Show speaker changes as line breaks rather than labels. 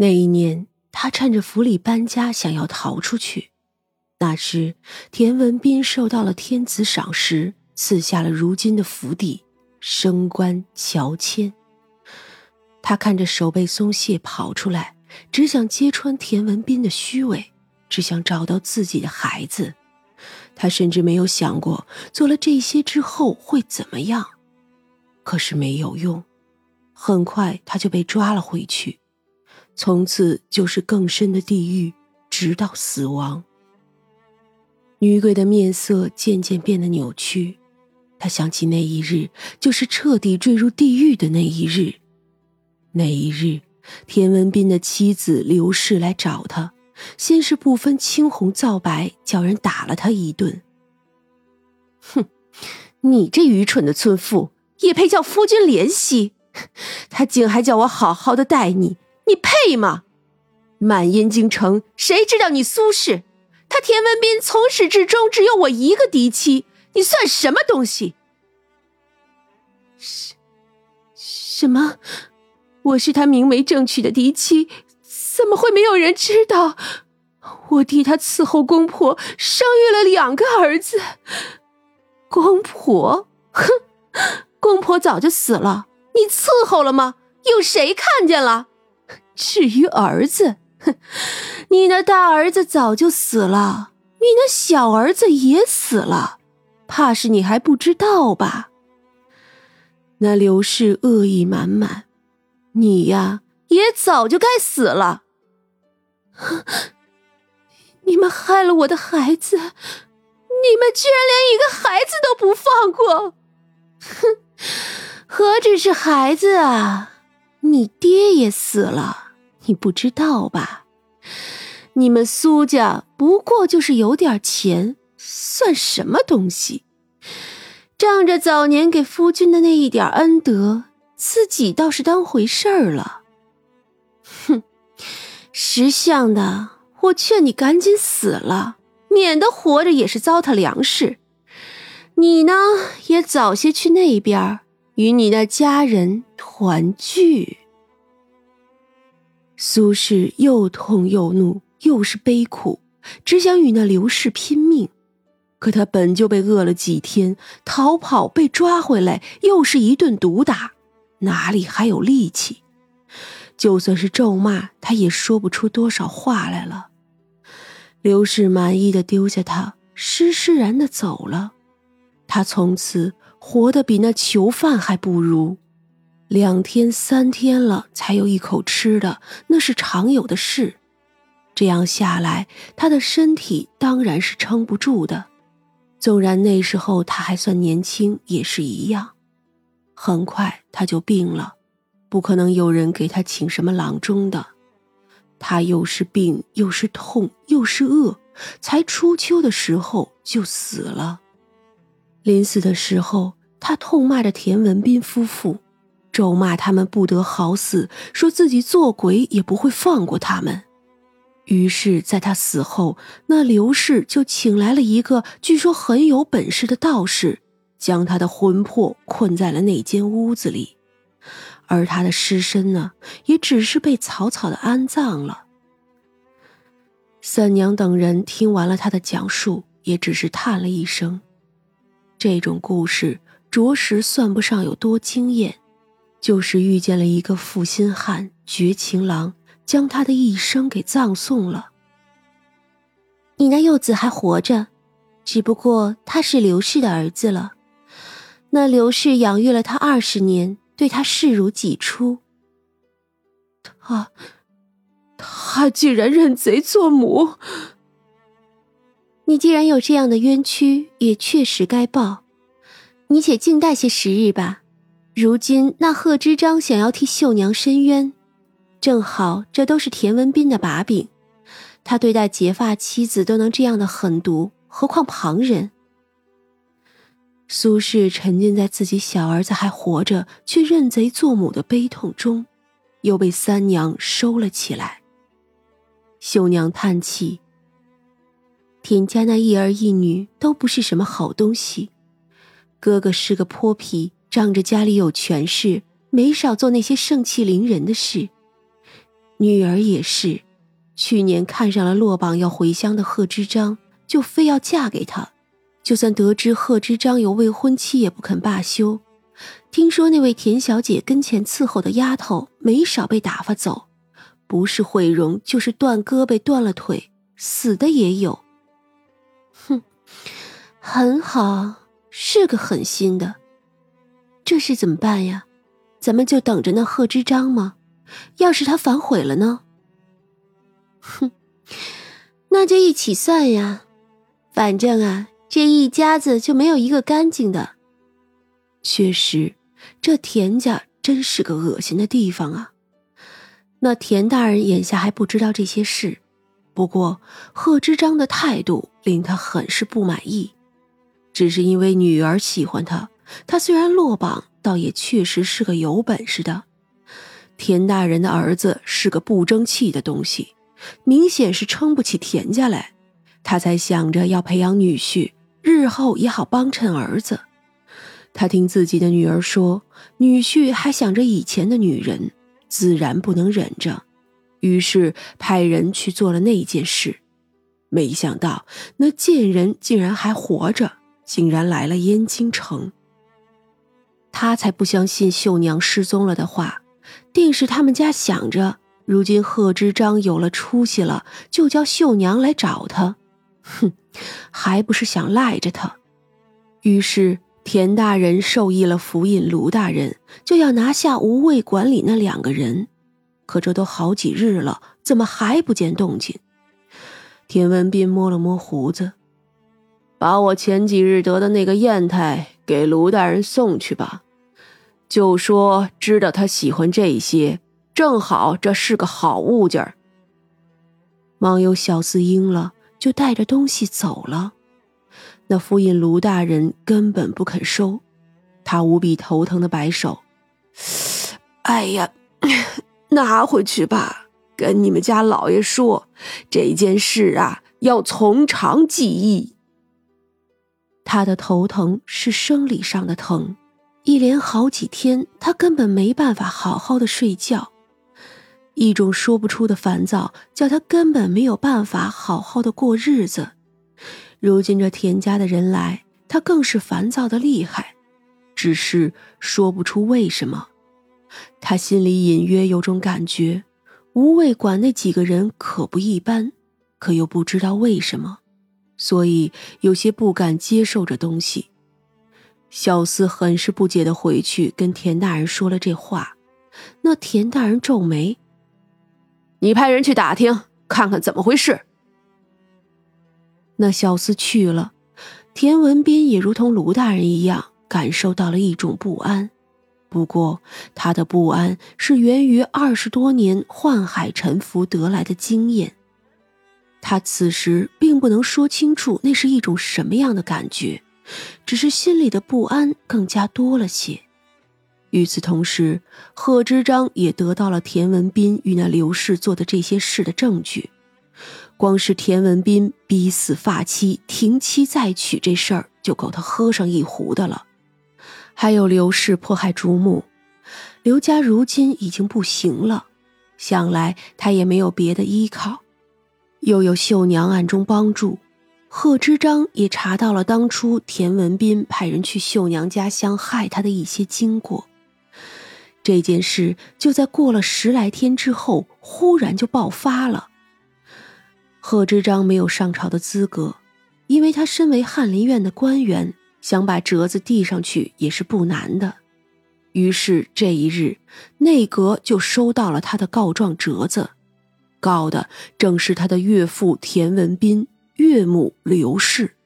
那一年，他趁着府里搬家，想要逃出去。那时，田文斌受到了天子赏识，赐下了如今的府邸，升官乔迁。他看着手背松懈跑出来，只想揭穿田文斌的虚伪，只想找到自己的孩子。他甚至没有想过做了这些之后会怎么样，可是没有用，很快他就被抓了回去，从此就是更深的地狱，直到死亡。女鬼的面色渐渐变得扭曲，她想起那一日，就是彻底坠入地狱的那一日。那一日，田文斌的妻子刘氏来找他。先是不分青红皂白，叫人打了他一顿。哼，你这愚蠢的村妇，也配叫夫君怜惜？他竟还叫我好好的待你，你配吗？满燕京城谁知道你苏氏？他田文斌从始至终只有我一个嫡妻，你算什么东西？什什么？我是他明媒正娶的嫡妻。怎么会没有人知道？我替他伺候公婆，生育了两个儿子。公婆，哼，公婆早就死了，你伺候了吗？有谁看见了？至于儿子，哼，你那大儿子早就死了，你那小儿子也死了，怕是你还不知道吧？那刘氏恶意满满，你呀，也早就该死了。你们害了我的孩子，你们居然连一个孩子都不放过！哼，何止是孩子啊，你爹也死了，你不知道吧？你们苏家不过就是有点钱，算什么东西？仗着早年给夫君的那一点恩德，自己倒是当回事儿了。哼识相的，我劝你赶紧死了，免得活着也是糟蹋粮食。你呢，也早些去那边与你的家人团聚。苏轼又痛又怒，又是悲苦，只想与那刘氏拼命。可他本就被饿了几天，逃跑被抓回来，又是一顿毒打，哪里还有力气？就算是咒骂，他也说不出多少话来了。刘氏满意的丢下他，施施然的走了。他从此活得比那囚犯还不如，两天三天了才有一口吃的，那是常有的事。这样下来，他的身体当然是撑不住的。纵然那时候他还算年轻，也是一样。很快他就病了。不可能有人给他请什么郎中的，他又是病又是痛又是饿，才初秋的时候就死了。临死的时候，他痛骂着田文斌夫妇，咒骂他们不得好死，说自己做鬼也不会放过他们。于是，在他死后，那刘氏就请来了一个据说很有本事的道士，将他的魂魄困在了那间屋子里。而他的尸身呢，也只是被草草的安葬了。三娘等人听完了他的讲述，也只是叹了一声。这种故事着实算不上有多惊艳，就是遇见了一个负心汉、绝情郎，将他的一生给葬送了。你那幼子还活着，只不过他是刘氏的儿子了。那刘氏养育了他二十年。对他视如己出。他，他竟然认贼作母。你既然有这样的冤屈，也确实该报。你且静待些时日吧。如今那贺知章想要替秀娘伸冤，正好这都是田文斌的把柄。他对待结发妻子都能这样的狠毒，何况旁人？苏轼沉浸在自己小儿子还活着却认贼作母的悲痛中，又被三娘收了起来。秀娘叹气：“田家那一儿一女都不是什么好东西，哥哥是个泼皮，仗着家里有权势，没少做那些盛气凌人的事。女儿也是，去年看上了落榜要回乡的贺知章，就非要嫁给他。就算得知贺知章有未婚妻，也不肯罢休。听说那位田小姐跟前伺候的丫头，没少被打发走，不是毁容，就是断胳膊断了腿，死的也有。哼，很好，是个狠心的。这是怎么办呀？咱们就等着那贺知章吗？要是他反悔了呢？哼，那就一起算呀。反正啊，这一家子就没有一个干净的。确实，这田家真是个恶心的地方啊。那田大人眼下还不知道这些事，不过贺知章的态度令他很是不满意。只是因为女儿喜欢他，他虽然落榜，倒也确实是个有本事的。田大人的儿子是个不争气的东西，明显是撑不起田家来，他才想着要培养女婿，日后也好帮衬儿子。他听自己的女儿说，女婿还想着以前的女人，自然不能忍着，于是派人去做了那件事。没想到那贱人竟然还活着，竟然来了燕京城。他才不相信秀娘失踪了的话，定是他们家想着，如今贺知章有了出息了，就叫秀娘来找他。哼，还不是想赖着他。于是。田大人授意了府尹卢大人，就要拿下无畏管理那两个人。可这都好几日了，怎么还不见动静？田文斌摸了摸胡子，把我前几日得的那个砚台给卢大人送去吧，就说知道他喜欢这些，正好这是个好物件儿。忙有小厮应了，就带着东西走了。那府尹卢大人根本不肯收，他无比头疼的摆手：“哎呀，拿回去吧，跟你们家老爷说，这件事啊要从长计议。”他的头疼是生理上的疼，一连好几天，他根本没办法好好的睡觉，一种说不出的烦躁，叫他根本没有办法好好的过日子。如今这田家的人来，他更是烦躁的厉害，只是说不出为什么。他心里隐约有种感觉，吴卫馆那几个人可不一般，可又不知道为什么，所以有些不敢接受这东西。小厮很是不解的回去跟田大人说了这话，那田大人皱眉：“你派人去打听，看看怎么回事。”那小厮去了，田文斌也如同卢大人一样，感受到了一种不安。不过，他的不安是源于二十多年宦海沉浮得来的经验。他此时并不能说清楚那是一种什么样的感觉，只是心里的不安更加多了些。与此同时，贺知章也得到了田文斌与那刘氏做的这些事的证据。光是田文斌逼死发妻、停妻再娶这事儿，就够他喝上一壶的了。还有刘氏迫害朱木，刘家如今已经不行了，想来他也没有别的依靠。又有秀娘暗中帮助，贺知章也查到了当初田文斌派人去秀娘家乡害他的一些经过。这件事就在过了十来天之后，忽然就爆发了。贺知章没有上朝的资格，因为他身为翰林院的官员，想把折子递上去也是不难的。于是这一日，内阁就收到了他的告状折子，告的正是他的岳父田文斌、岳母刘氏。